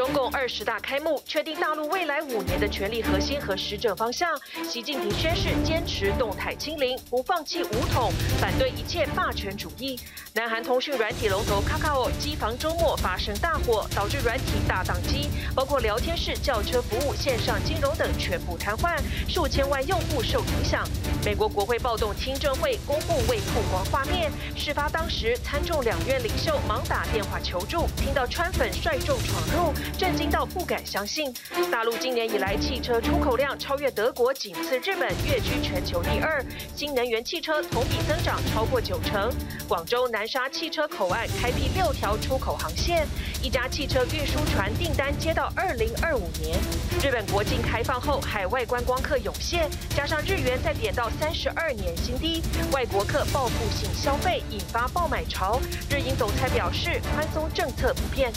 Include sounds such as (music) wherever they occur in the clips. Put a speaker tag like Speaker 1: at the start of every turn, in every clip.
Speaker 1: 中共二十大开幕，确定大陆未来五年的权力核心和施政方向。习近平宣誓坚持动态清零，不放弃武统，反对一切霸权主义。南韩通讯软体龙头 Kakao 机房周末发生大火，导致软体大宕机，包括聊天室、叫车服务、线上金融等全部瘫痪，数千万用户受影响。美国国会暴动听证会公布未曝光画面，事发当时参众两院领袖忙打电话求助，听到川粉率众闯入，震惊到不敢相信。大陆今年以来汽车出口量超越德国，仅次日本，跃居全球第二。新能源汽车同比增长超过九成。广州南沙汽车口岸开辟六条出口航线，一家汽车运输船订单接到二零二五年。日本国境开放后，海外观光客涌现，加上日元再贬到三十二年新低，外国客报复性消费引发爆买潮。日银总裁表示，宽松政策不变。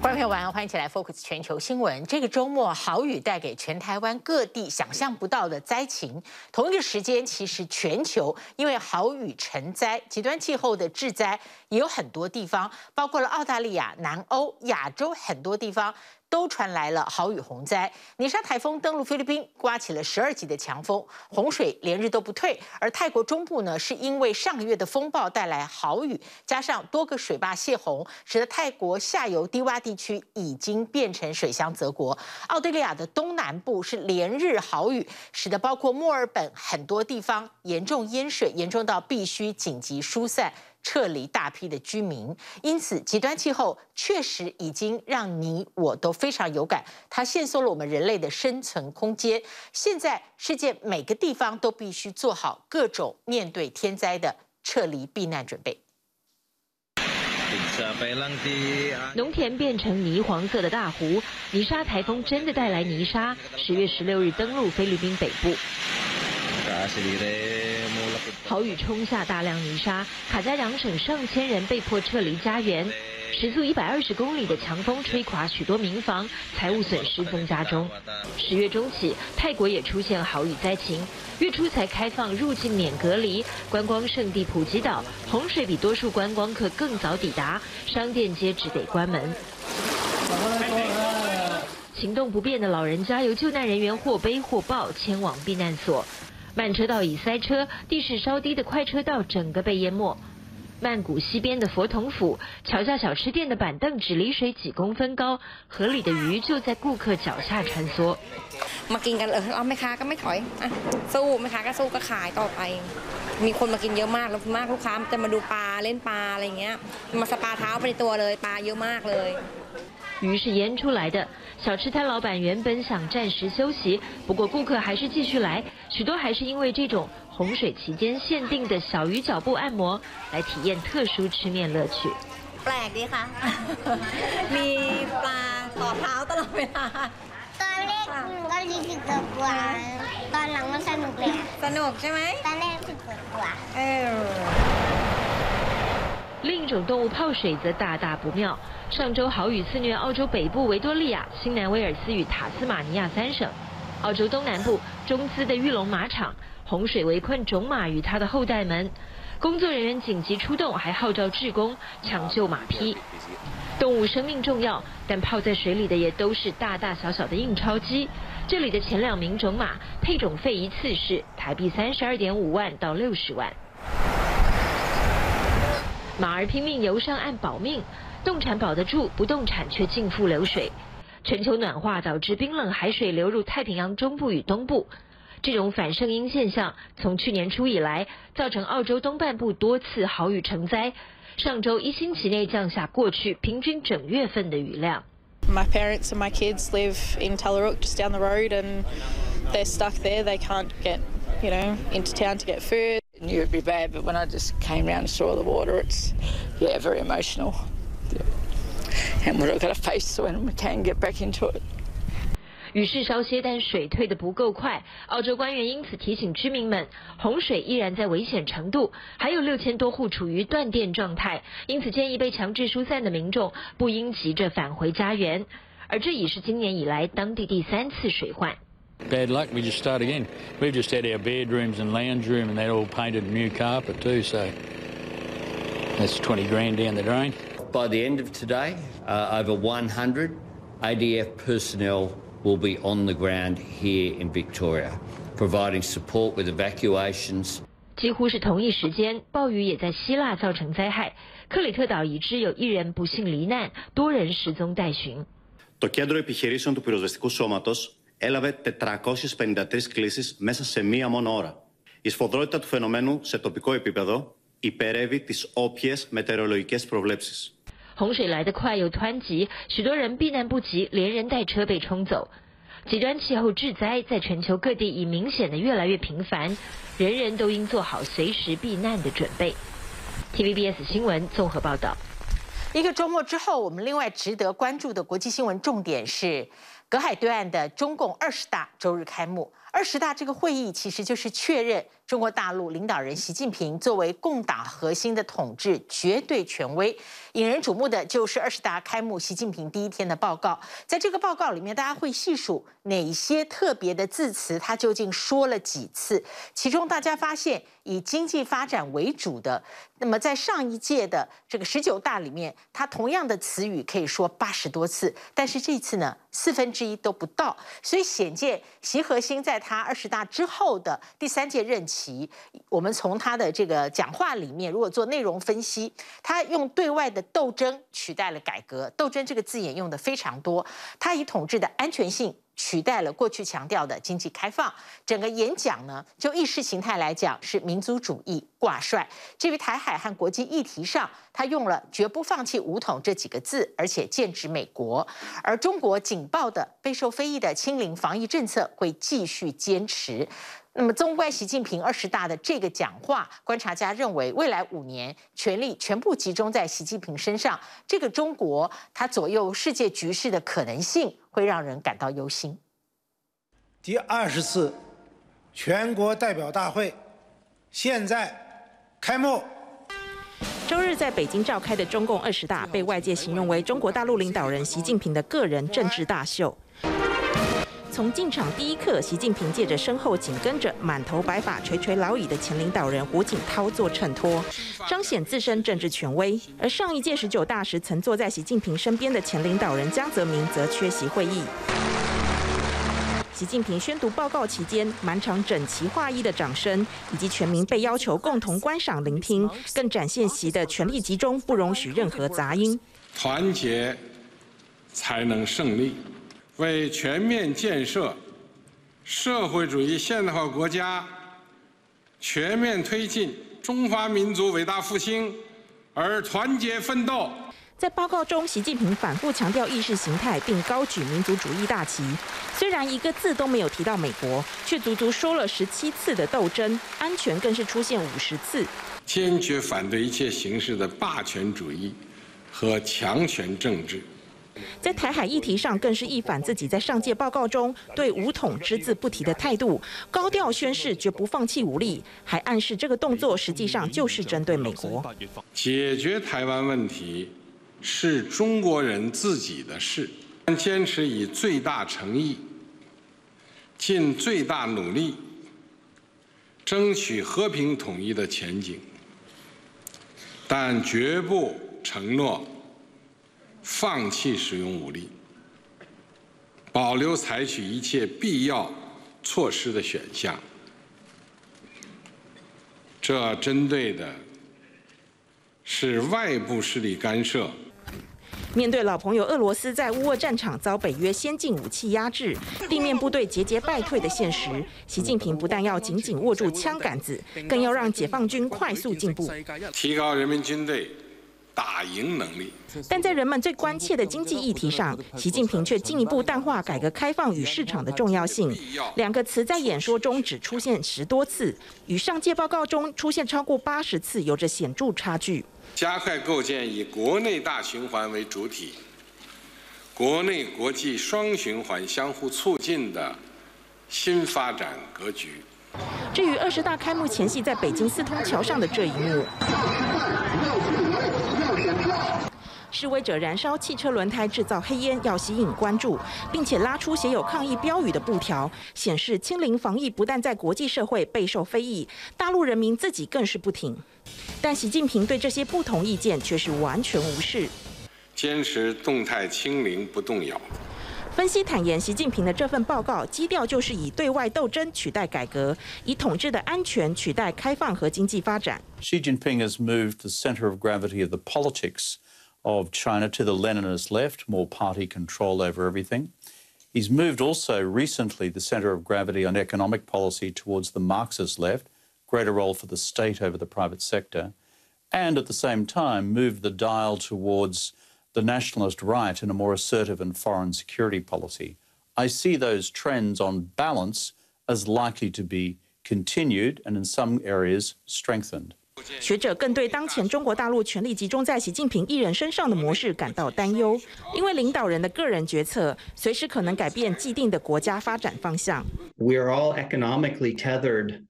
Speaker 2: 观众朋友晚上欢迎起来 Focus 全球新闻。这个周末豪雨带给全台湾各地想象不到的灾情。同一个时间，其实全球因为豪雨成灾、极端气候的致灾也有很多地方，包括了澳大利亚、南欧、亚洲很多地方。都传来了豪雨洪灾，尼莎台风登陆菲律宾，刮起了十二级的强风，洪水连日都不退。而泰国中部呢，是因为上个月的风暴带来豪雨，加上多个水坝泄洪，使得泰国下游低洼地区已经变成水乡泽国。澳大利亚的东南部是连日豪雨，使得包括墨尔本很多地方严重淹水，严重到必须紧急疏散。撤离大批的居民，因此极端气候确实已经让你我都非常有感，它限缩了我们人类的生存空间。现在世界每个地方都必须做好各种面对天灾的撤离避难准备。
Speaker 1: 农田变成泥黄色的大湖，泥沙台风真的带来泥沙。十月十六日登陆菲律宾北部。豪雨冲下大量泥沙，卡加扬省上千人被迫撤离家园。时速一百二十公里的强风吹垮许多民房，财物损失增加中。十月中起，泰国也出现豪雨灾情，月初才开放入境免隔离。观光胜地普吉岛，洪水比多数观光客更早抵达，商店街只得关门。行动不便的老人家由救难人员或背或抱前往避难所。慢车道已塞车，地势稍低的快车道整个被淹没。曼谷西边的佛统府桥下小吃店的板凳只离水几公分高，河里的鱼就在顾客脚下穿梭。鱼是淹出来的。小吃摊老板原本想暂时休息，不过顾客还是继续来，许多还是因为这种洪水期间限定的小鱼脚部按摩来体验特殊吃面乐趣。(laughs) 另一种动物泡水则大大不妙。上周豪雨肆虐澳洲北部维多利亚、新南威尔斯与塔斯马尼亚三省，澳洲东南部中资的玉龙马场洪水围困种马与它的后代们，工作人员紧急出动，还号召志工抢救马匹。动物生命重要，但泡在水里的也都是大大小小的印钞机。这里的前两名种马配种费一次是台币三十二点五万到六十万。马儿拼命游上岸保命，动产保得住，不动产却尽付流水。全球暖化导致冰冷海水流入太平洋中部与东部，这种反圣婴现象从去年初以来，造成澳洲东半部多次豪雨成灾。上周一星期内降下过去平均整月份的雨量。
Speaker 3: My parents and my kids live in Tullarook, just down the road, and they're stuck there. They can't get, you know, into town to get food.
Speaker 4: knew it'd be bad, but when I just came around and saw the water, it's, yeah, very emotional. Yeah. And what I've got to face when we can get back into it.
Speaker 1: 雨势稍歇，但水退得不够快。澳洲官员因此提醒居民们，洪水依然在危险程度，还有六千多户处于断电状态，因此建议被强制疏散的民众不应急着返回家园。而这已是今年以来当地第三次水患。
Speaker 5: Bad luck, we just start again. We've just had our bedrooms and lounge room and that all painted new carpet too, so that's 20 grand down the drain.
Speaker 6: By the end of today, uh, over 100 ADF personnel will be on the ground here in Victoria, providing support with evacuations.
Speaker 1: 几乎是同一时间，暴雨也在希腊造成灾害。克里特岛已知有一人不幸罹难，多人失踪待寻。
Speaker 7: Το κέντρο επιχειρήσεων του πυροσβεστικού σώματος έλαβε 453 κλήσεις μέσα σε μία μόνο ώρα. Η σφοδρότητα του φαινομένου σε τοπικό επίπεδο υπερεύει τις όποιες μετεωρολογικές προβλέψεις.
Speaker 1: 洪水来得快又湍急，许多人避难不及，连人带车被冲走。极端气候致灾在全球各地已明显的越来越频繁，人人都应做好随时避难的准备。TVBS 新闻综合报道。
Speaker 2: 一个周末之后，我们另外值得关注的国际新闻重点是，隔海对岸的中共二十大周日开幕。二十大这个会议其实就是确认中国大陆领导人习近平作为共党核心的统治绝对权威。引人瞩目的就是二十大开幕，习近平第一天的报告。在这个报告里面，大家会细数哪些特别的字词，他究竟说了几次？其中大家发现，以经济发展为主的，那么在上一届的这个十九大里面，他同样的词语可以说八十多次，但是这次呢，四分之一都不到。所以显见习核心在他二十大之后的第三届任期，我们从他的这个讲话里面，如果做内容分析，他用对外的。斗争取代了改革，斗争这个字眼用的非常多。他以统治的安全性取代了过去强调的经济开放。整个演讲呢，就意识形态来讲是民族主义挂帅。至于台海和国际议题上，他用了绝不放弃武统这几个字，而且剑指美国。而中国警报的备受非议的清零防疫政策会继续坚持。那么，纵观习近平二十大的这个讲话，观察家认为，未来五年权力全部集中在习近平身上，这个中国它左右世界局势的可能性会让人感到忧心。
Speaker 8: 第二十次全国代表大会现在开幕。
Speaker 9: 周日在北京召开的中共二十大，被外界形容为中国大陆领导人习近平的个人政治大秀。从进场第一刻，习近平借着身后紧跟着满头白发、垂垂老矣的前领导人胡锦涛做衬托，彰显自身政治权威。而上一届十九大时曾坐在习近平身边的前领导人江泽民则缺席会议。习近平宣读报告期间，满场整齐划一的掌声，以及全民被要求共同观赏聆听，更展现习的权力集中，不容许任何杂音。
Speaker 10: 团结才能胜利。为全面建设社会主义现代化国家、全面推进中华民族伟大复兴而团结奋斗。
Speaker 9: 在报告中，习近平反复强调意识形态，并高举民族主义大旗。虽然一个字都没有提到美国，却足足说了十七次的斗争，安全更是出现五十次。
Speaker 10: 坚决反对一切形式的霸权主义和强权政治。
Speaker 9: 在台海议题上，更是一反自己在上届报告中对“武统”只字不提的态度，高调宣誓绝不放弃武力，还暗示这个动作实际上就是针对美国。
Speaker 10: 解决台湾问题是中国人自己的事，坚持以最大诚意、尽最大努力争取和平统一的前景，但绝不承诺。放弃使用武力，保留采取一切必要措施的选项。这针对的是外部势力干涉。
Speaker 9: 面对老朋友俄罗斯在乌俄战场遭北约先进武器压制，地面部队节节败退的现实，习近平不但要紧紧握住枪杆子，更要让解放军快速进步，
Speaker 10: 提高人民军队。打赢能力，
Speaker 9: 但在人们最关切的经济议题上，习近平却进一步淡化改革开放与市场的重要性。两个词在演说中只出现十多次，与上届报告中出现超过八十次有着显著差距。
Speaker 10: 加快构建以国内大循环为主体、国内国际双循环相互促进的新发展格局。
Speaker 9: 至于二十大开幕前夕在北京四通桥上的这一幕。示威者燃烧汽车轮胎制造黑烟，要吸引关注，并且拉出写有抗议标语的布条，显示清零防疫不但在国际社会备受非议，大陆人民自己更是不挺。但习近平对这些不同意见却是完全无视，
Speaker 10: 坚持动态清零不动摇。
Speaker 9: 分析坦言，习近平的这份报告基调就是以对外斗争取代改革，以统治的安全取代开放和经济发展。
Speaker 11: Xi Jinping has moved the center of gravity of the politics of China to the Leninist left, more party control over everything. He's moved also recently the center of gravity on economic policy towards the Marxist left. greater role for the state over the private sector, and at the same time moved the dial towards the nationalist right in a more assertive and foreign security policy. I see those trends on balance as likely to be continued and in some areas strengthened.
Speaker 9: 学者更对当前中国大陆权力集中在习近平一人身上的模式感到担忧，因为领导人的个人决策随时可能改变既定的国家发展方向。
Speaker 12: We are all economically tethered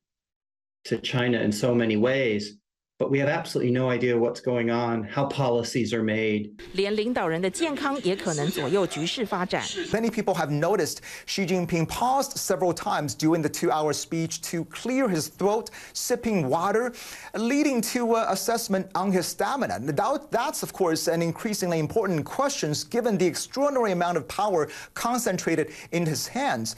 Speaker 12: to China in so many ways, but we have absolutely no idea what's going on, how policies are made.
Speaker 9: 连领导人的健康也可能左右局势发展。
Speaker 13: Many people have noticed Xi Jinping paused several times during the two-hour speech to clear his throat, sipping water, leading to an assessment on his stamina. That's, of course, an increasingly important question given the extraordinary amount of power concentrated in his hands.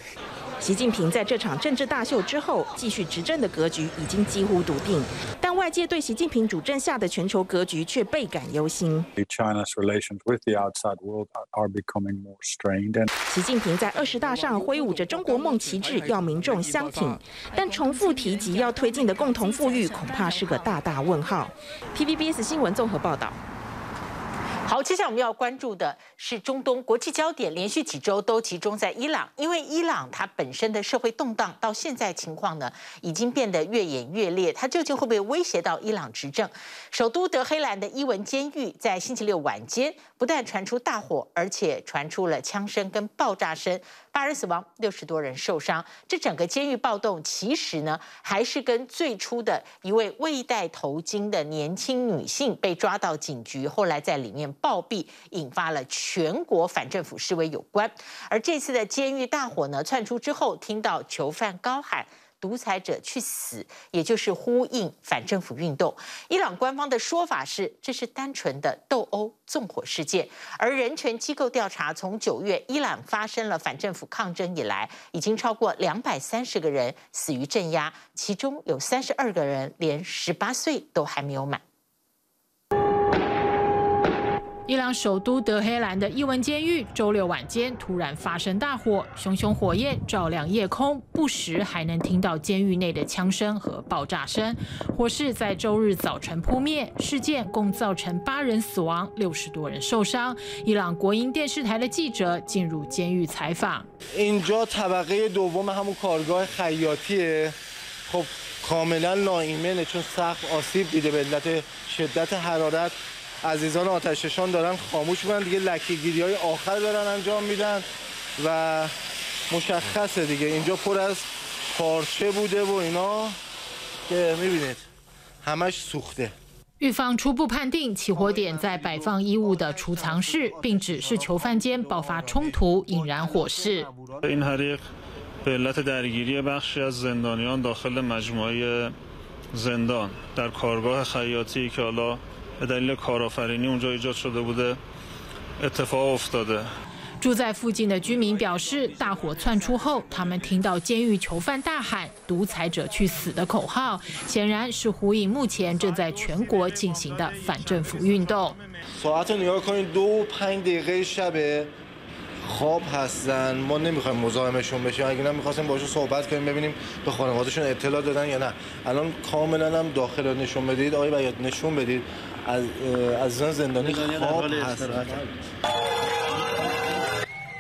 Speaker 9: 习近平在这场政治大秀之后，继续执政的格局已经几乎笃定，但 外界对习近平主政下的全球格局却倍感忧心。
Speaker 14: China's relations with the outside world are becoming more strained.
Speaker 9: 习近平在二十大上挥舞着中国梦旗帜，要民众相挺，但重复提及要推进的共同富裕，恐怕是个大大问号。TVBS 新闻综合报道。
Speaker 2: 好，接下来我们要关注的是中东国际焦点，连续几周都集中在伊朗，因为伊朗它本身的社会动荡到现在情况呢，已经变得越演越烈，它究竟会不会威胁到伊朗执政？首都德黑兰的伊文监狱在星期六晚间不但传出大火，而且传出了枪声跟爆炸声。八人死亡，六十多人受伤。这整个监狱暴动，其实呢，还是跟最初的一位未戴头巾的年轻女性被抓到警局，后来在里面暴毙，引发了全国反政府示威有关。而这次的监狱大火呢，窜出之后，听到囚犯高喊。独裁者去死，也就是呼应反政府运动。伊朗官方的说法是，这是单纯的斗殴纵火事件。而人权机构调查，从九月伊朗发生了反政府抗争以来，已经超过两百三十个人死于镇压，其中有三十二个人连十八岁都还没有满。
Speaker 15: 伊朗首都德黑兰的伊文监狱周六晚间突然发生大火，熊熊火焰照亮夜空，不时还能听到监狱内的枪声和爆炸声。火势在周日早晨扑灭，事件共造成八人死亡，六十多人受伤。伊朗国营电视台的记者进入监狱采访。
Speaker 16: اینجا طبقه دوم همون کارگاه خیاطیه خب کاملا ناایمنه چون سخت آسیب دیده به علت شدت حرارت عزیزان آتششان دارن خاموش میکنن دیگه لکه‌گیری های آخر دارن انجام میدن و مشخصه دیگه اینجا پر از پارچه بوده و اینا که میبینید همش سوخته
Speaker 15: 狱方初步判定起火点在摆放衣物的储藏室，并指是囚犯间爆发冲突引燃火势。
Speaker 14: این حریق به علت درگیری بخشی از زندانیان داخل مجموعه زندان در کارگاه خیاطی که حالا
Speaker 15: 住在附近的居民表示，大火窜出后，他们听到监狱囚犯大喊“独裁者去死”的口号，显然是呼应目前正在全国进行的反政府运动。
Speaker 16: خواب هستن ما نمیخوایم مزاحمشون بشیم اگه نه میخواستیم باشون صحبت کنیم ببینیم به خانوادهشون اطلاع دادن یا نه الان کاملا هم داخل نشون بدید آقای بیات نشون بدید از از زندانی خواب هستن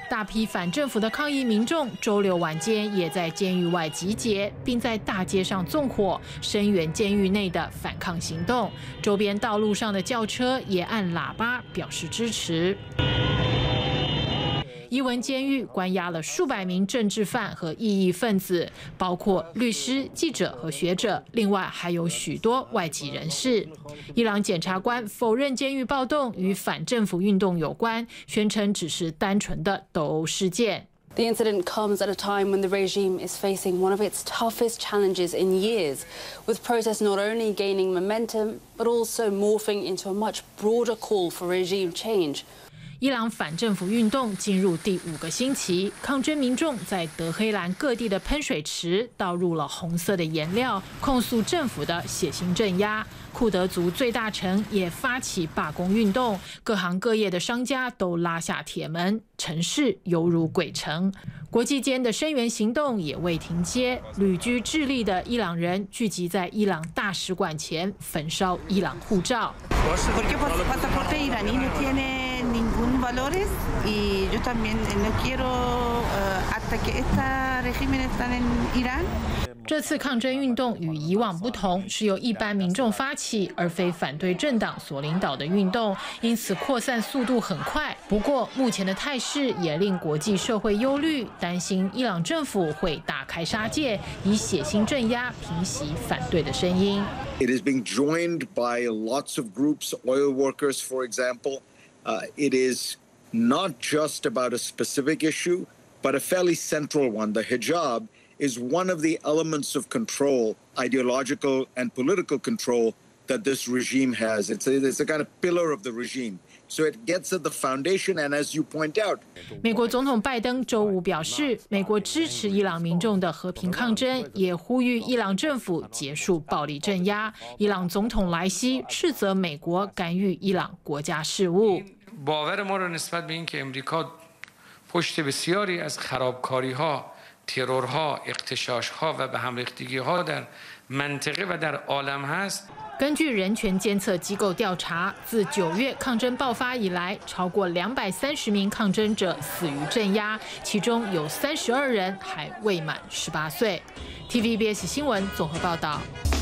Speaker 15: 大批反政府的抗议民众周六晚间也在监狱外集结，并在大街上纵火，声援监狱内的反抗行动。周边道路上的轿车也按喇叭表示支持。 伊文监狱关押了数百名政治犯和异议分子，包括律师、记者和学者，另外还有许多外籍人士。伊朗检察官否认监狱暴动与反政府运动有关，宣称只是单纯的斗殴事件。
Speaker 17: The incident comes at a time when the regime is facing one of its toughest challenges in years, with protests not only gaining momentum, but also morphing into a much broader call for regime change.
Speaker 15: 伊朗反政府运动进入第五个星期，抗争民众在德黑兰各地的喷水池倒入了红色的颜料，控诉政府的血腥镇压。库德族最大城也发起罢工运动，各行各业的商家都拉下铁门，城市犹如鬼城。国际间的声援行动也未停歇，旅居智利的伊朗人聚集在伊朗大使馆前焚烧伊朗护照。这次抗争运动与以往不同，是由一般民众发起，而非反对政党所领导的运动，因此扩散速度很快。不过，目前的态势也令国际社会忧虑，担心伊朗政府会大开杀戒，以血腥镇压平息反对的声音。
Speaker 18: It is being joined by lots of groups, oil workers, for example. Uh, it is not just about a specific issue, but a fairly central one, the hijab. is one of the elements of control, ideological and political control that this regime has. It's a, it's a kind of pillar of the regime. So it gets at the foundation, and as you point out，
Speaker 15: 美国总统拜登周五表示，美国支持伊朗民众的和平抗争，也呼吁伊朗政府结束暴力镇压。伊朗总统莱西斥责美国干预伊朗国家事务。
Speaker 10: ترورها اغتشاشها و به هم ریختگیها در منطقه و در عالم هست
Speaker 15: 根据人权监测机构调查，自九月抗争爆发以来，超过两百三十名抗争者死于镇压，其中有三十二人还未满十八岁。TVBS 新闻综合报道。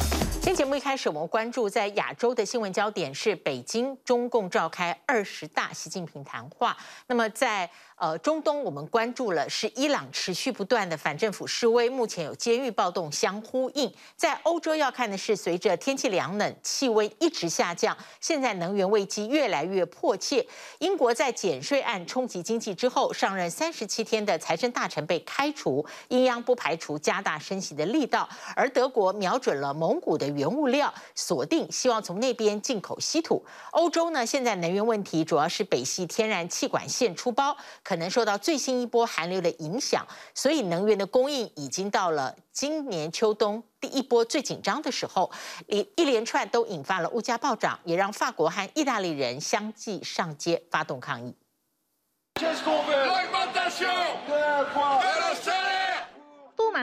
Speaker 15: 今天节目一开始，我们关注在亚洲的新闻焦点是北京中共召开二十大习近平谈话。那么在呃，中东我们关注了是伊朗持续不断的反政府示威，目前有监狱暴动相呼应。在欧洲要看的是，随着天气凉冷，气温一直下降，现在能源危机越来越迫切。英国在减税案冲击经济之后，上任三十七天的财政大臣被开除，(laughs) 英央不排除加大升息的力道。而德国瞄准了蒙古的原物料，锁定希望从那边进口稀土。欧洲呢，现在能源问题主要是北溪天然气管线出包。可能受到最新一波寒流的影响，所以能源的供应已经到了今年秋冬第一波最紧张的时候，一一连串都引发了物价暴涨，也让法国和意大利人相继上街发动抗
Speaker 19: 议。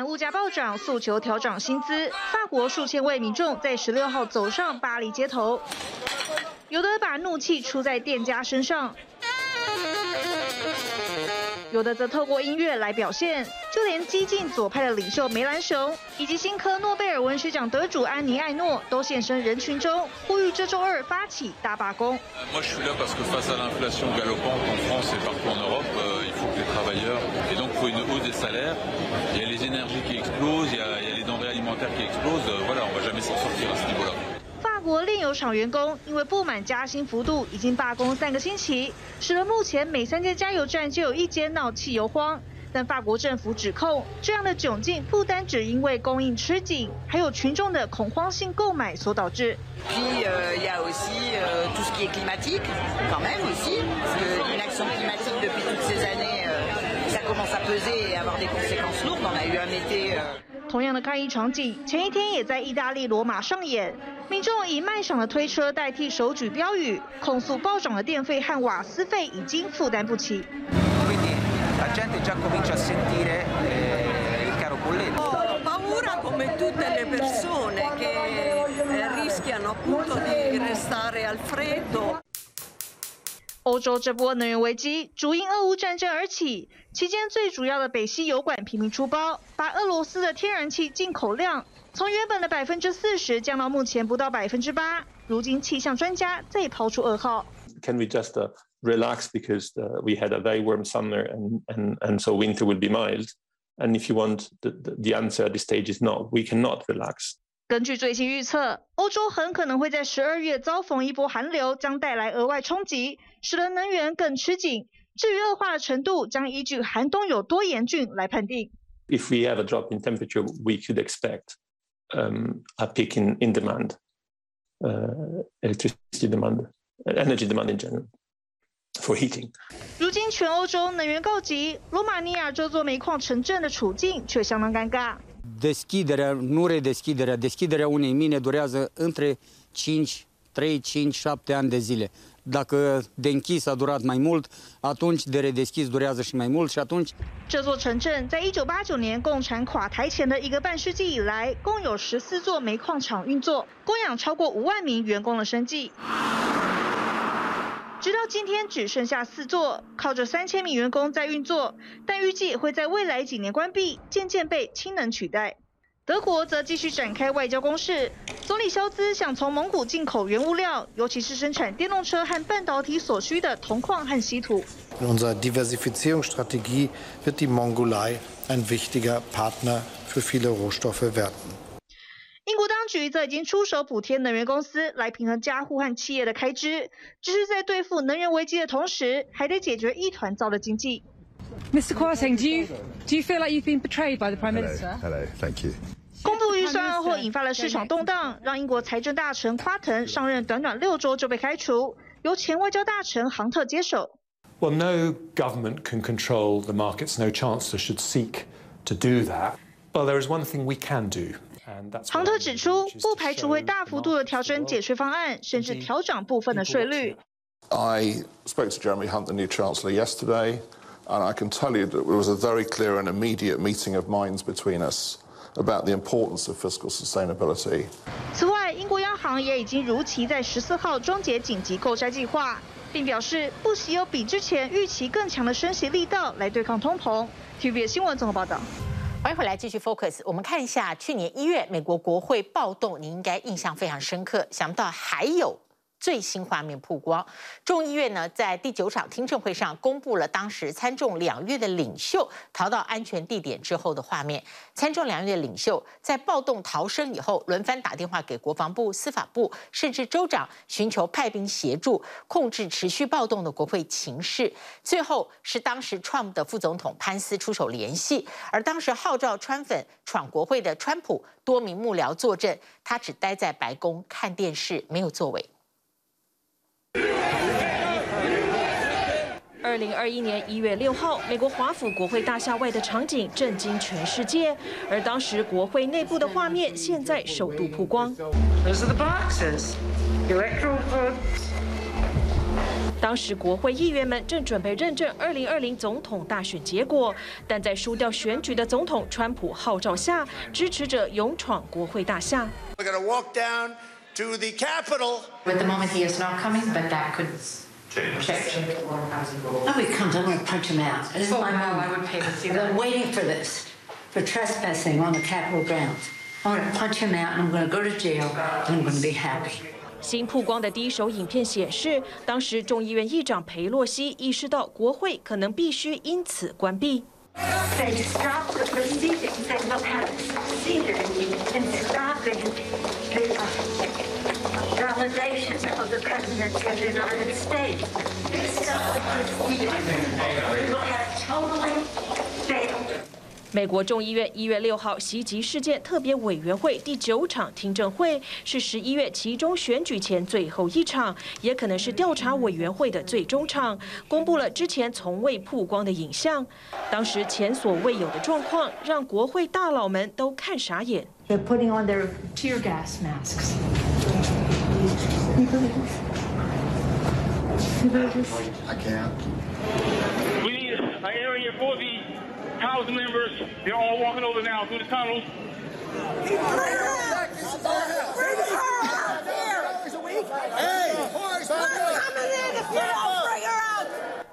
Speaker 19: 物价暴涨，诉求调涨薪资，法国数千位民众在十六号走上巴黎街头，有的把怒气出在店家身上。有的则透过音乐来表现，就连激进左派的领袖梅兰雄，以及新科诺贝尔文学奖得主安妮艾诺，都现身人群中，呼吁这周二发起大罢工。法国炼油厂员工因为不满加薪幅度，已经罢工三个星期，使得目前每三间加油站就有一间闹汽油荒。但法国政府指控，这样的窘境不单只因为供应吃紧，还有群众的恐慌性购买所导致。同样的抗议场景，前一天也在意大利罗马上演。民众以卖场的推车代替手举标语，控诉暴涨的电费和瓦斯费已经负担不起。欧洲这波能源危机主因俄乌战争而起，期间最主要的北溪油管频频出包，把俄罗斯的天然气进口量从原本的百分之四十降到目前不到百分之八。如今气象专家再抛出噩耗。
Speaker 20: Can we just relax because uh, we had a very warm summer and, and, and so winter will be mild. And if you want, the, the answer at this stage is no, we cannot relax.
Speaker 19: 根据最新预测，欧洲很可能会在十二月遭逢一波寒流，将带来额外冲击，使得能源更吃紧。至于恶化的程度，将依据寒冬有多严峻来判定。
Speaker 20: If we have a drop in temperature, we could expect um, a peak in, in demand, uh, electricity demand, energy demand in general. For heating.
Speaker 19: 如今全欧洲能源告急，罗马尼亚这座煤矿城镇的处境却相当尴尬。
Speaker 21: Deschiderea, nu redeschiderea, deschiderea unei mine durează între 5, 3, 5, 7 ani de zile.
Speaker 19: 这座城镇在一九八九年共产垮台前的一个半世纪以来，共有十四座煤矿厂运作，供养超过五万名员工的生计。直到今天只剩下四座，靠着三千名员工在运作，但预计会在未来几年关闭，渐渐被氢能取代。德国则继续展开外交攻势，总理肖兹想从蒙古进口原物料，尤其是生产电动车和半导体所需的铜矿和稀土。
Speaker 8: Unsere Diversifizierungsstrategie wird die Mongolei ein wichtiger Partner für viele Rohstoffe werden.
Speaker 19: 英国当局则已经出手补贴能源公司，来平衡家户和企业的开支，只是在对付能源危机的同时，还得解决一团糟的经济。
Speaker 17: Mr. Kwarteng, do you do you feel like you've been betrayed by the Prime Minister?
Speaker 22: Hello, thank you.
Speaker 19: 公布预算案后，引发了市场动荡，让英国财政大臣夸腾上任短短六周就被开除，由前外交大臣杭特接手。
Speaker 23: Well, no government can control the markets. No chancellor should seek to do that. But there is one thing we can do.
Speaker 19: 杭特指出，不排除会大幅度的调整减税方案，甚至调涨部分的税率。
Speaker 22: I spoke to Jeremy Hunt, the new chancellor, yesterday, and I can tell you that it was a very clear and immediate meeting of minds between us About the importance of fiscal sustainability.
Speaker 19: 此外，英国央行也已经如期在十四号终结紧急购债计划，并表示不惜有比之前预期更强的升息力道来对抗通膨。TVB 新闻综合报道。
Speaker 2: 欢迎回来继续 Focus。我们看一下去年一月美国国会暴动，你应该印象非常深刻。想不到还有。最新画面曝光，众议院呢在第九场听证会上公布了当时参众两院的领袖逃到安全地点之后的画面。参众两院的领袖在暴动逃生以后，轮番打电话给国防部、司法部，甚至州长，寻求派兵协助控制持续暴动的国会情势。最后是当时 Trump 的副总统潘斯出手联系，而当时号召川粉闯国会的川普多名幕僚坐镇，他只待在白宫看电视，没有作为。
Speaker 24: 二零二一年一月六号，美国华府国会大厦外的场景震惊全世界，而当时国会内部的画面现在首度曝光。当时国会议员们正准备认证二零二零总统大选结果，但在输掉选举的总统川普号召下，支持者勇闯国会大厦。
Speaker 25: To the Capitol.
Speaker 26: At the moment, he is not coming, but that could change. Oh, he comes. I'm going to punch him out. This is my moment. I would pay to see that. I'm waiting for this, for trespassing on the Capitol grounds. I'm going to punch him out, and I'm going to go to jail, and I'm going to be happy.
Speaker 24: 新曝光的第一手影片显示，当时众议院议长裴洛西意识到国会可能必须因此关闭。
Speaker 26: They stopped the proceedings. They look at the procedure and stopping the
Speaker 24: 美国众议院一月六号袭击事件特别委员会第九场听证会是十一月其中选举前最后一场，也可能是调查委员会的最终场。公布了之前从未曝光的影像，当时前所未有的状况让国会大佬们都看傻眼。
Speaker 25: I can't.
Speaker 27: We need an area for the House members, they're all walking over now through the tunnels.
Speaker 25: Bring her out! Bring her out here! Hey! We're coming in if you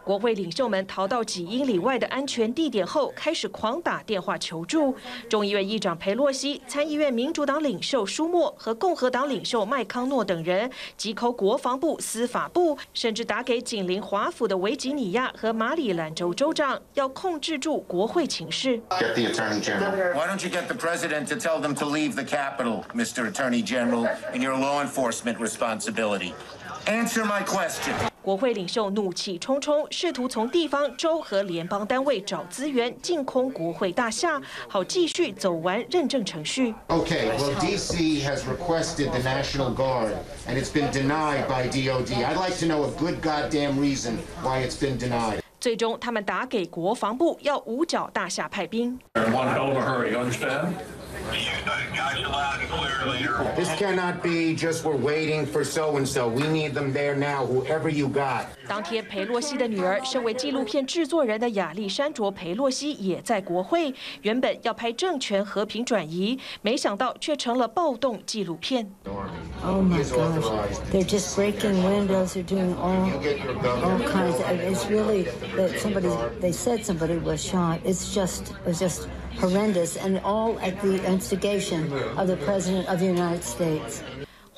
Speaker 24: 国会领袖们逃到几英里外的安全地点后，开始狂打电话求助。众议院议长裴洛西、参议院民主党领袖舒默和共和党领袖麦康诺等人急 call 国防部、司法部，甚至打给紧邻华府的维吉尼亚和马里兰州州长，要控制住国会情势。
Speaker 25: Get the Attorney General. Why don't you get the President to tell them to leave the Capitol, Mr. Attorney General, in your law enforcement responsibility? Answer my question.
Speaker 24: 国会领袖怒气冲冲，试图从地方、州和联邦单位找资源，净空国会大厦，好继续走完认证程序。
Speaker 25: Okay, well, D.C. has requested the National Guard, and it's been denied by DOD. I'd like to know a good goddamn reason why it's been denied.
Speaker 24: 最终，他们打给国防部，要五角大厦派兵。
Speaker 25: One hell of a hurry, you understand? This cannot be just we're waiting for so and so. We need them there now, whoever you got.
Speaker 24: 当天，裴洛西的女儿，身为纪录片制作人的亚历山卓·裴洛西也在国会。原本要拍政权和平转移，没想到却成了暴动纪录片。
Speaker 28: Oh my gosh! They're just breaking windows. They're doing all all kinds. Of, it's really that somebody. They said somebody was shot. It's just it's just Horrendous, and all at the instigation of the President of the United States.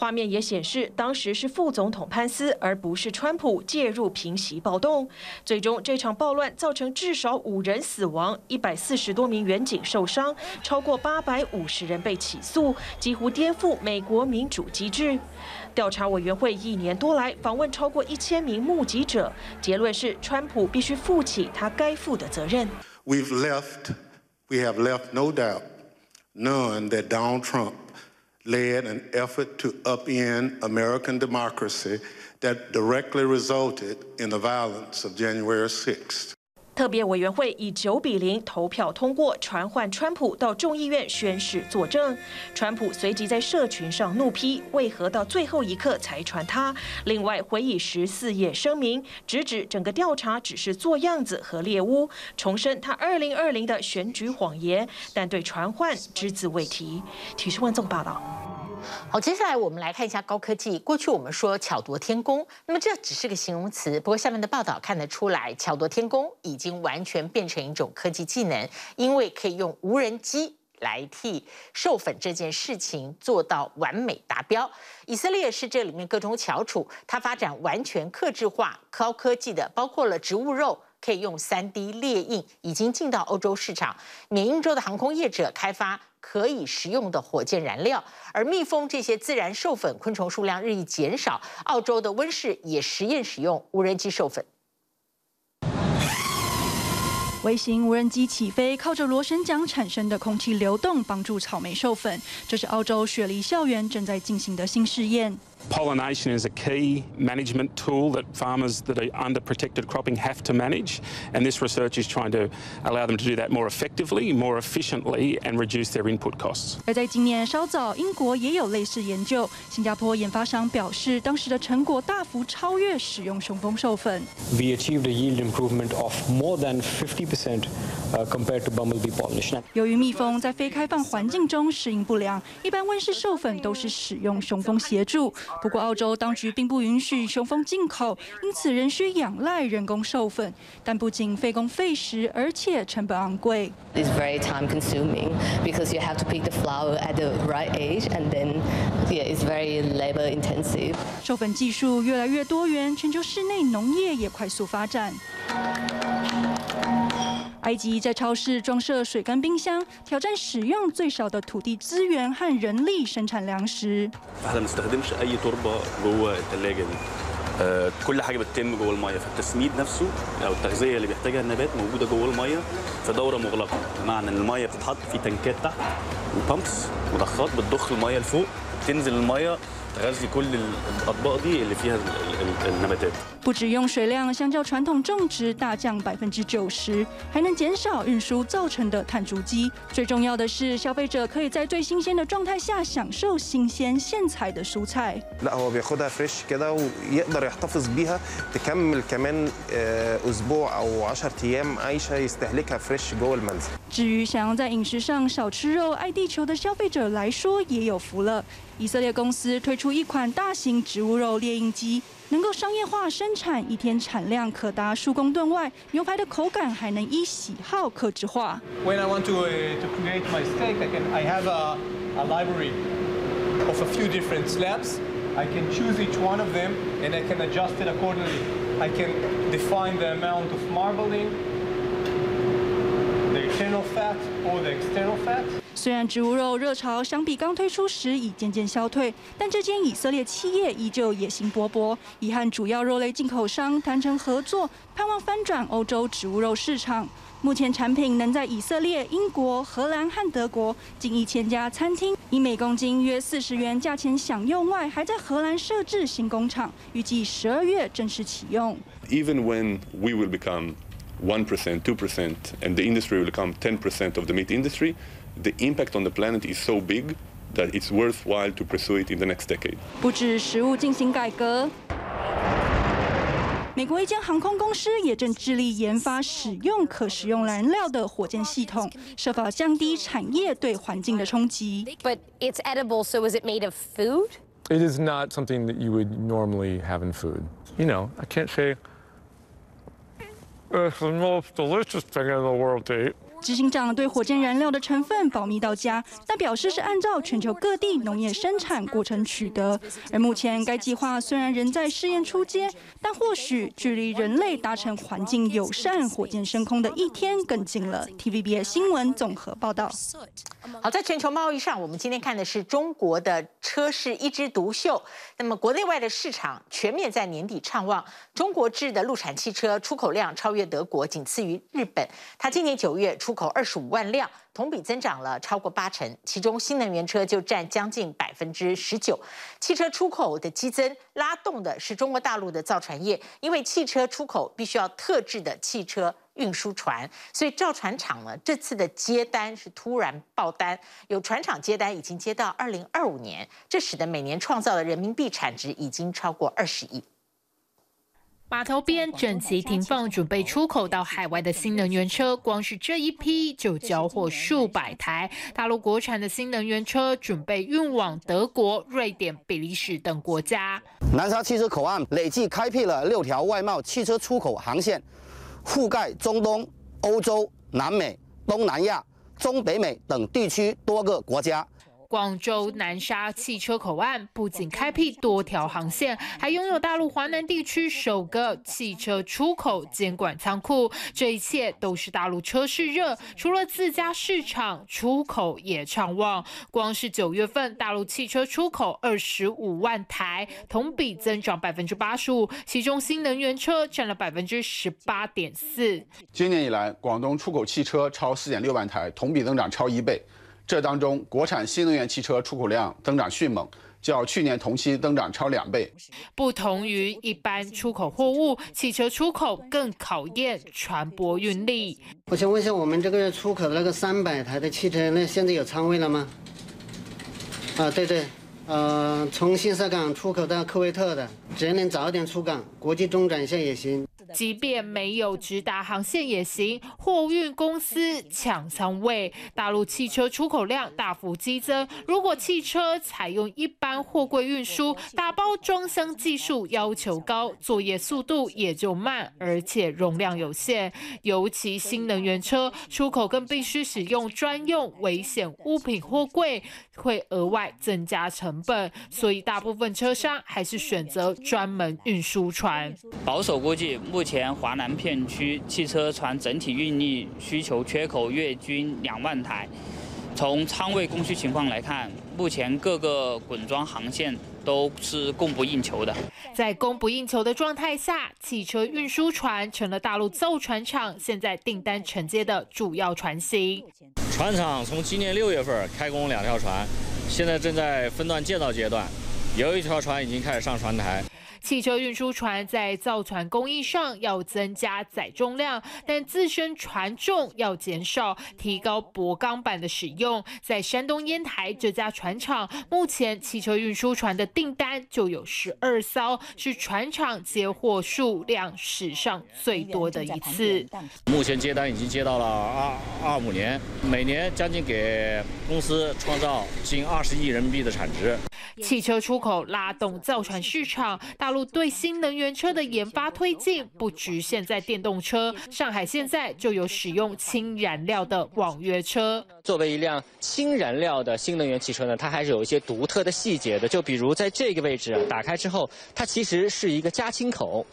Speaker 24: 画面也显示，当时是副总统潘斯，而不是川普介入平息暴动。最终，这场暴乱造成至少五人死亡，一百四十多名远警受伤，超过八百五十人被起诉，几乎颠覆美国民主机制。调查委员会一年多来访问超过一千名目击者，结论是川普必须负起他该负的责任。
Speaker 29: We've left, we have left no doubt, none that Donald Trump led an effort to upend American democracy that directly resulted in the violence of January 6th.
Speaker 24: 特别委员会以九比零投票通过传唤川普到众议院宣誓作证。川普随即在社群上怒批，为何到最后一刻才传他？另外回以十四页声明，直指整个调查只是做样子和猎巫，重申他二零二零的选举谎言，但对传唤只字未提。体育万众报道。
Speaker 2: 好，接下来我们来看一下高科技。过去我们说巧夺天工，那么这只是个形容词。不过下面的报道看得出来，巧夺天工已经完全变成一种科技技能，因为可以用无人机来替授粉这件事情做到完美达标。以色列是这里面各种翘楚，它发展完全克制化高科技的，包括了植物肉。可以用 3D 列印，已经进到欧洲市场。缅因州的航空业者开发可以食用的火箭燃料，而蜜蜂这些自然授粉昆虫数量日益减少。澳洲的温室也实验使用无人机授粉。
Speaker 30: 微型无人机起飞，靠着螺旋桨产生的空气流动帮助草莓授粉。这是澳洲雪梨校园正在进行的新试验。
Speaker 31: Pollination is a key management tool that farmers that are under protected cropping have to manage, and this research is trying to allow them to do that more effectively, more efficiently, and reduce their input costs.
Speaker 30: 而在今年稍早，英国也有类似研究。新加坡研发商表示，当时的成果大幅超越使用雄蜂授粉。
Speaker 32: We achieved a yield improvement of more than 50% compared to bumblebee pollination.
Speaker 30: 由于蜜蜂在非开放环境中适应不良，一般温室授粉都是使用雄蜂协助。 不过，澳洲当局并不允许雄蜂进口，因此仍需仰赖人工授粉。但不仅费工费时，而且成本昂贵。
Speaker 33: It's very time consuming because you have to pick the flower at the right age, and then yeah, it's very labor intensive.
Speaker 30: 授粉技术越来越多元，全球室内农业也快速发展。埃及在超市装设水干冰箱，挑战使用最少的土地资源和人力生产粮食。
Speaker 34: احنا ما بنستخدمش اي تربه جوه الثلاجه دي آه، كل حاجه بتتم جوه الميه فالتسميد نفسه او التغذيه اللي بيحتاجها النبات موجوده جوه الميه في دوره مغلقه بمعنى ان الميه بتتحط في تنكات تحت وبامبس مضخات بتضخ الميه لفوق تنزل الميه تغذي كل الاطباق دي اللي فيها النباتات
Speaker 30: 不止用水量相较传统种植大降百分之九十，还能减少运输造成的碳足迹。最重要的是，消费者可以在最新鲜的状态下享受新鲜现采的蔬菜。
Speaker 35: لا هو بياخدها فريش كده ويقدر يحتفظ بيها تكمل كمان أسبوع أو 10 أيام عايشة يستهلكها فريش جوه المنزل.
Speaker 30: 至于想要在饮食上少吃肉、爱地球的消费者来说，也有福了。以色列公司推出一款大型植物肉列印机，能够商业化生产，一天产量可达数公吨外，牛排的口感还能依喜好客制化。
Speaker 36: When I want to to create my steak, I can I have a a library of a few different slabs. I can choose each one of them, and I can adjust it accordingly. I can define the amount of marbling.
Speaker 30: 虽然植物肉热潮相比刚推出时已渐渐消退，但这间以色列企业依旧野心勃勃，已和主要肉类进口商谈成合作，盼望翻转欧洲植物肉市场。目前产品能在以色列、英国、荷兰和德国近一千家餐厅以每公斤约四十元价钱享用外，还在荷兰设置新工厂，预计十二月正式启用。
Speaker 37: Even when we will become 1%, 2%, and the industry will become 10% of the meat industry, the impact on the planet is so big that it's worthwhile to pursue it in the next decade.
Speaker 30: 不止食物进行改革，美国一间航空公司也正致力研发使用可食用燃料的火箭系统，设法降低产业对环境的冲击。
Speaker 38: But it's edible, so is it made of food?
Speaker 36: It is not something that you would normally have in food. You know, I can't say. It's the most delicious thing in the world to eat.
Speaker 30: 执行长对火箭燃料的成分保密到家，但表示是按照全球各地农业生产过程取得。而目前该计划虽然仍在试验初阶，但或许距离人类达成环境友善火箭升空的一天更近了。TVBS 新闻综合报道。
Speaker 2: 好，在全球贸易上，我们今天看的是中国的车市一枝独秀。那么国内外的市场全面在年底畅旺，中国制的陆产汽车出口量超越德国，仅次于日本。它今年九月出出口二十五万辆，同比增长了超过八成，其中新能源车就占将近百分之十九。汽车出口的激增，拉动的是中国大陆的造船业，因为汽车出口必须要特制的汽车运输船，所以造船厂呢这次的接单是突然爆单，有船厂接单已经接到二零二五年，这使得每年创造的人民币产值已经超过二十亿。
Speaker 39: 码头边整齐停放，准备出口到海外的新能源车，光是这一批就交货数百台。大陆国产的新能源车准备运往德国、瑞典、比利时等国家。
Speaker 40: 南沙汽车口岸累计开辟了六条外贸汽车出口航线，覆盖中东、欧洲、南美、东南亚、中北美等地区多个国家。
Speaker 39: 广州南沙汽车口岸不仅开辟多条航线，还拥有大陆华南地区首个汽车出口监管仓库。这一切都是大陆车市热，除了自家市场，出口也畅旺。光是九月份，大陆汽车出口二十五万台，同比增长百分之八十五，其中新能源车占了百分之十八点四。
Speaker 41: 今年以来，广东出口汽车超四点六万台，同比增长超一倍。这当中，国产新能源汽车出口量增长迅猛，较去年同期增长超两倍。
Speaker 39: 不同于一般出口货物，汽车出口更考验船舶运力。
Speaker 28: 我想问一下，我们这个月出口的那个三百台的汽车，那现在有仓位了吗？啊，对对，呃，从新色港出口到科威特的，只要能早点出港，国际中转线也行。
Speaker 39: 即便没有直达航线也行，货运公司抢仓位。大陆汽车出口量大幅激增，如果汽车采用一般货柜运输，打包装箱技术要求高，作业速度也就慢，而且容量有限。尤其新能源车出口更必须使用专用危险物品货柜，会额外增加成本，所以大部分车商还是选择专门运输船。
Speaker 42: 保守估计。目前华南片区汽车船整体运力需求缺口月均两万台。从仓位供需情况来看，目前各个滚装航线都是供不应求的。
Speaker 39: 在供不应求的状态下，汽车运输船成了大陆造船厂现在订单承接的主要船型。
Speaker 43: 船厂从今年六月份开工两条船，现在正在分段建造阶段，有一条船已经开始上船台。
Speaker 39: 汽车运输船在造船工艺上要增加载重量，但自身船重要减少，提高薄钢板的使用。在山东烟台这家船厂，目前汽车运输船的订单就有十二艘，是船厂接货数量史上最多的一次。
Speaker 43: 目前接单已经接到了二二五年，每年将近给公司创造近二十亿人民币的产值。
Speaker 39: 汽车出口拉动造船市场，大陆对新能源车的研发推进不局限在电动车。上海现在就有使用氢燃料的网约车。
Speaker 44: 作为一辆氢燃料的新能源汽车呢，它还是有一些独特的细节的。就比如在这个位置打开之后，它其实是一个加氢口，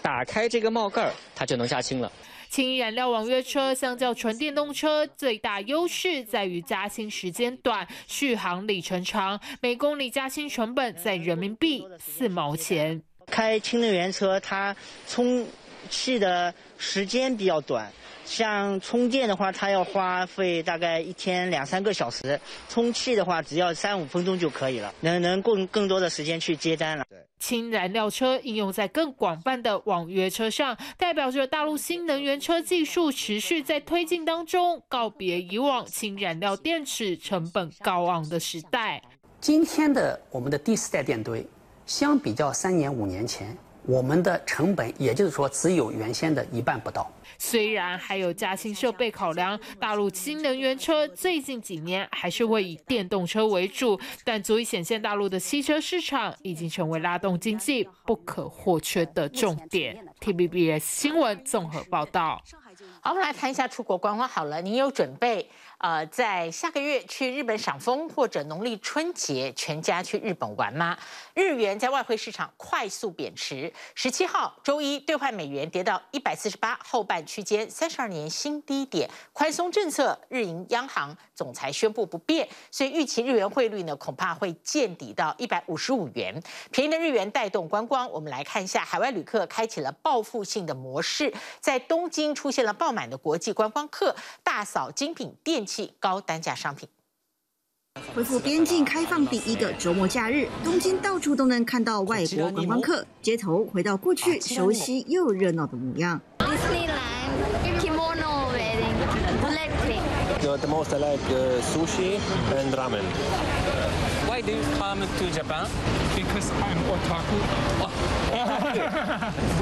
Speaker 44: 打开这个帽盖儿，它就能加氢了。
Speaker 39: 氢燃料网约车相较纯电动车最大优势在于加氢时间短、续航里程长，每公里加氢成本在人民币四毛钱。
Speaker 45: 开氢能源车，它充气的时间比较短。像充电的话，它要花费大概一天两三个小时；充气的话，只要三五分钟就可以了，能能更更多的时间去接单了。
Speaker 39: 氢燃料车应用在更广泛的网约车上，代表着大陆新能源车技术持续在推进当中，告别以往氢燃料电池成本高昂的时代。
Speaker 46: 今天的我们的第四代电堆，相比较三年五年前，我们的成本也就是说只有原先的一半不到。
Speaker 39: 虽然还有加氢设备考量，大陆新能源车最近几年还是会以电动车为主，但足以显现大陆的汽车市场已经成为拉动经济不可或缺的重点。TVBS 新闻综合报道。
Speaker 2: 好，我们来谈一下出国观光。好了，您有准备？呃，在下个月去日本赏枫，或者农历春节全家去日本玩吗？日元在外汇市场快速贬值，十七号周一兑换美元跌到一百四十八后半区间三十二年新低点。宽松政策，日银央行总裁宣布不变，所以预期日元汇率呢恐怕会见底到一百五十五元。便宜的日元带动观光，我们来看一下海外旅客开启了报复性的模式，在东京出现了爆满的国际观光客，大扫精品电器。高单价商品。
Speaker 47: 恢复边境开放第一个周末假日，东京到处都能看到外国观光客，街头回到过去熟悉又热闹的模样。(laughs)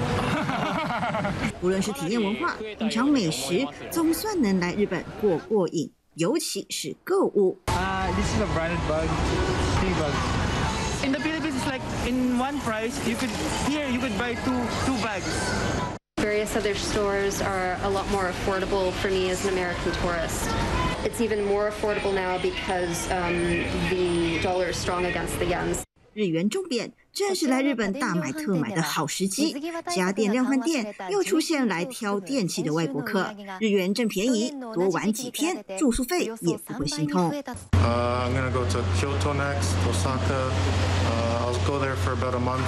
Speaker 47: (laughs) 无论是体验文化、品尝美食，总算能来日本过过瘾，尤其是购物。 (laughs) 日元重贬，正是来日本大买特买的好时机。家电量贩店又出现来挑电器的外国客，日元正便宜，多玩几天，住宿费也不会心痛。Uh, I'm gonna go to Kyoto next, Osaka. Uh, I'll go there for about a month.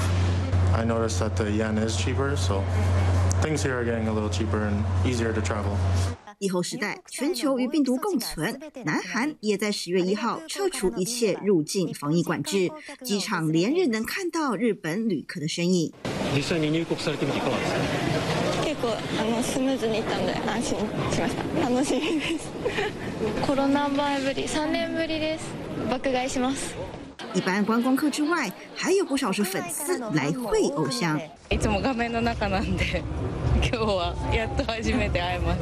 Speaker 47: I noticed that the yen is cheaper, so things here are getting a little cheaper and easier to travel. 疫后时代，全球与病毒共存。南韩也在十月一号撤除一切入境防疫管制，机场连日能看到日本旅客的身影。実际に入国されてみていかがですか？结构あのスムーズにいったんで安心しました。楽しみです。コロナ前ぶり、三年ぶりです。爆买いします。 一般观光客之外，还有不少是粉丝来会偶像。いつも画面の中なんで、(laughs) 今日はやっと初めて会えます。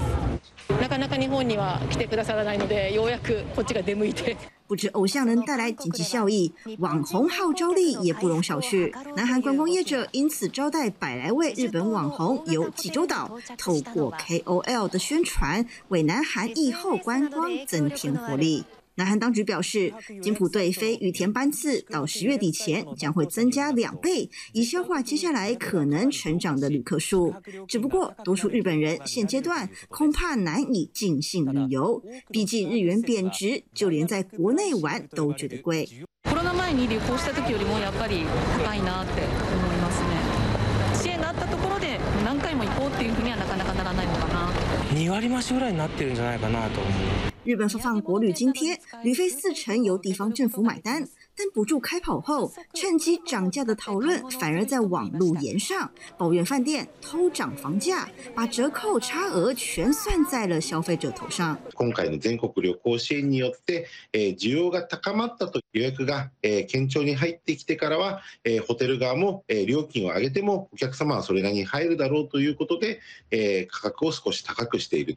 Speaker 47: なかなか日本には来てくださらないので，ようやくこっちが出向いて。不止偶像能带来经济效益，网红号召力也不容小觑。南韩观光业者因此招待百来位日本网红游济州岛，透过 KOL 的宣传，为南韩疫后观光增添活力。 南韩当局表示，金浦队飞羽田班次到十月底前将会增加两倍，以消化接下来可能成长的旅客数。只不过，多数日本人现阶段恐怕难以尽兴旅游，毕竟日元贬值，就连在国内玩都觉得贵。コロナ前に旅行した时よりもやっぱり高いなって思いますね。现
Speaker 48: になったところで何回も行こうっていうふうにはなかなかならないのかな。
Speaker 47: 日本发放国旅津贴，旅费四成由地方政府买单。但补助开跑后，趁机涨价的讨论反而在网络炎上，抱怨饭店偷涨房价，把折扣差额全算在了消费者头上。
Speaker 49: 今回の全国旅行支援によって，诶需要が高まったと予约が诶坚调に入ってきてからは，诶ホテル侧も诶料金を上げてもお客様はそれなりに入るだろうということで，诶価格を少し高くしている。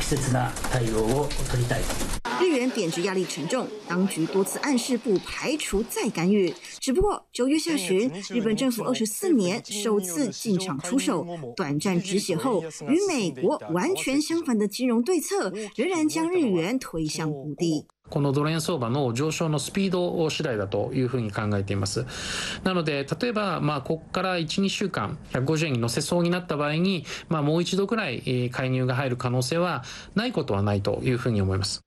Speaker 50: 适切な対応を取りたい。
Speaker 47: 日元贬值压力沉重，当局多次暗示不排除再干预。只不过九月下旬，日本政府二十四年首次进场出手，短暂止血后，与美国完全相反的金融对策，仍然将日元推向谷底。
Speaker 51: このドル円相場の上昇のスピード次第だというふうに考えています。なので、例えば、まあ、ここから1、2週間、150円に乗せそうになった場合に、まあ、もう一度くらい介入が入る可能性はないことはないというふうに思います。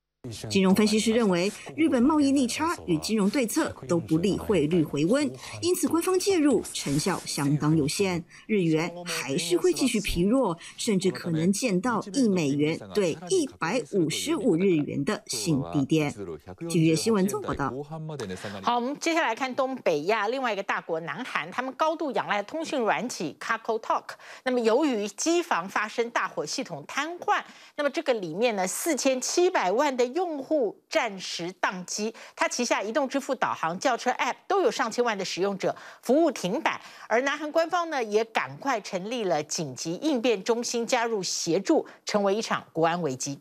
Speaker 47: 金融分析师认为，日本贸易逆差与金融对策都不利汇率回温，因此官方介入成效相当有限，日元还是会继续疲弱，甚至可能见到一美元兑一百五十五日元的新低点。体育新闻综合报道。
Speaker 2: 好，我们接下来看东北亚另外一个大国南韩，他们高度仰赖通讯软体 KakaoTalk。那么由于机房发生大火，系统瘫痪，那么这个里面呢，四千七百万的。用户暂时宕机，它旗下移动支付、导航、轿车 App 都有上千万的使用者，服务停摆。而南韩官方呢，也赶快成立了紧急应变中心，加入协助，成为一场国安危
Speaker 52: 机。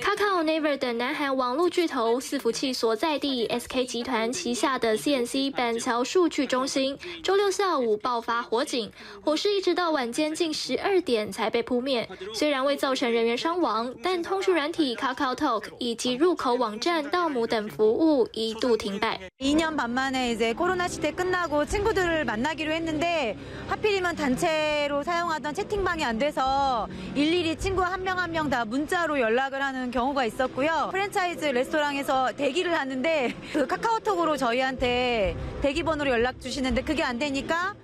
Speaker 52: Kakao Naver 等南韩网络巨头伺服器所在地 SK 集团旗下的 CNC 板桥数据中心，周六下午爆发火警，火势一直到晚间近十二点才被扑灭。虽然未造成人员伤亡，但通讯软体 Kakao Talk 以及入口网站到姆等服务一度停摆。
Speaker 53: 2년 반 만에 이제 코로나 시대 끝나고 친구들을 만나기로 했는데 하필이면 단체로 사용하던 채팅방이 안 돼서 일일이 친구 한 명 한 명 다 문자로 연락을 하는 경우가 있었고요. 프랜차이즈 레스토랑에서 대기를 하는데 그 카카오톡으로 저희한테 대기 번호로 연락 주시는데 그게 안 되니까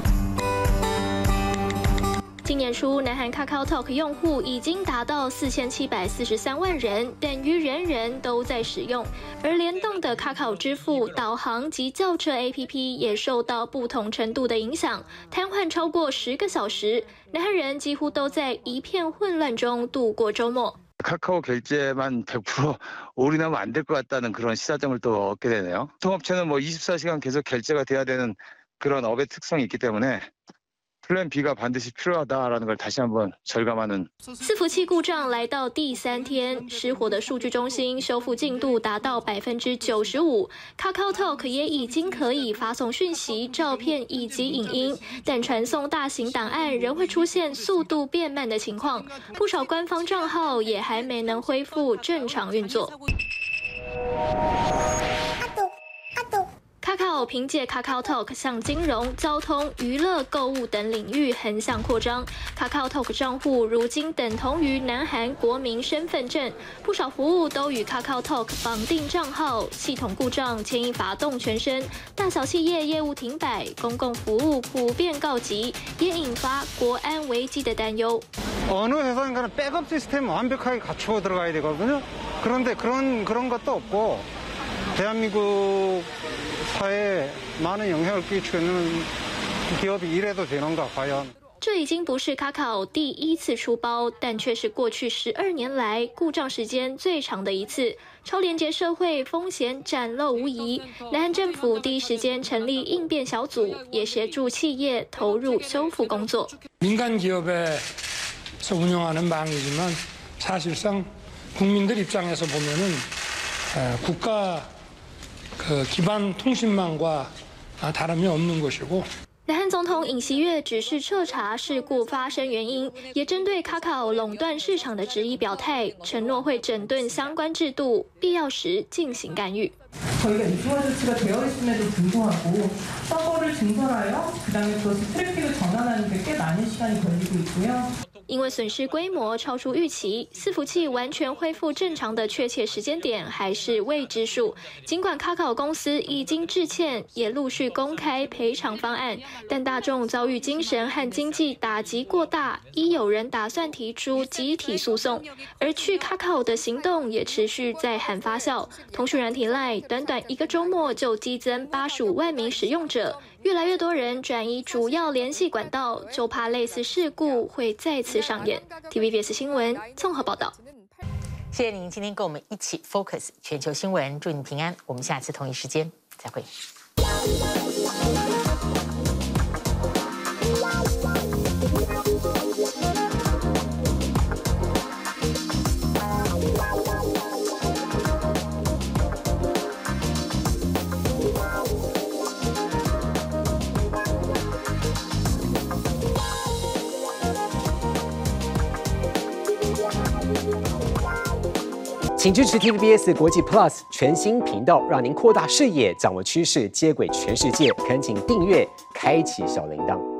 Speaker 52: 今年初，南韩 KakaoTalk 用户已经达到四千七百四十三万人，等于人人都在使用。而联动的 Kakao 支付、导航及叫车 APP 也受到不同程度的影响，瘫痪超过十个小时。南韩人几乎都在一片混乱中度过周末。
Speaker 54: 카카오 결제만 (laughs) 100% 올인하면 안 될 것 같다는 그런 시사점을 또 얻게 되네요. 통업체는 뭐 24시간 계속 결제가 돼야 되는 그런 업의 특성이 있기 때문에 플랜 B가 반드시 필요하다라는 걸 다시 한번 절감하는。
Speaker 52: 伺服器故障来到第三天，失火的数据中心修复进度达到百分之九十五。KakaoTalk 也已经可以发送讯息、照片以及影音，但传送大型档案仍会出现速度变慢的情况。不少官方账号也还没能恢复正常运作。 Kakao 凭借 KakaoTalk 向金融、交通、娱乐、购物等领域横向扩张。KakaoTalk 账户如今等同于南韩国民身份证，不少服务都与 KakaoTalk 绑定账号。系统故障牵一发动全身，大小企业业务停摆，公共服务普遍告急，也引发国安危机的担忧。
Speaker 55: 어느 회사인가는 백업 시스템 완벽하게 갖추고 들어가야 되거든요. 그런데 그런 그런 것도 없고 대한민국 사회에 많은 영향을 끼치고 있는 기업이 이래도 되는가 과연?
Speaker 52: 这已经不是 Kakao 第一次出包，但却是过去十二年来故障时间最长的一次。 超连结社会风险展露无遗。南韩政府第一时间成立应变小组，也协助企业投入修复工作。
Speaker 56: 民间企业에서运用하는망이지만사실상 국민들입장에서보면은 국가 그基盘通信网과다름이없는 것이고。
Speaker 52: 南韩总统尹锡悦只是彻查事故发生原因，也针对卡卡欧垄断市场的质疑表态，承诺会整顿相关制度，必要时进行干预。 因为损失规模超出预期，伺服器完全恢复正常的确切时间点还是未知数。尽管卡卡公司已经致歉，也陆续公开赔偿方案，但大众遭遇精神和经济打击过大，已有人打算提出集体诉讼。而去卡卡的行动也持续在喊发酵，通讯软体 LINE 短短一个周末就激增八十五万名使用者。越来越多人转移主要联系管道，就怕类似事故会再次上演。TVBS 新闻综合报道。
Speaker 2: 谢谢您今天跟我们一起 focus 全球新闻，祝你平安。我们下次同一时间再会。
Speaker 57: 请支持 TVBS 国际 Plus 全新频道，让您扩大视野，掌握趋势，接轨全世界。恳请订阅，开启小铃铛。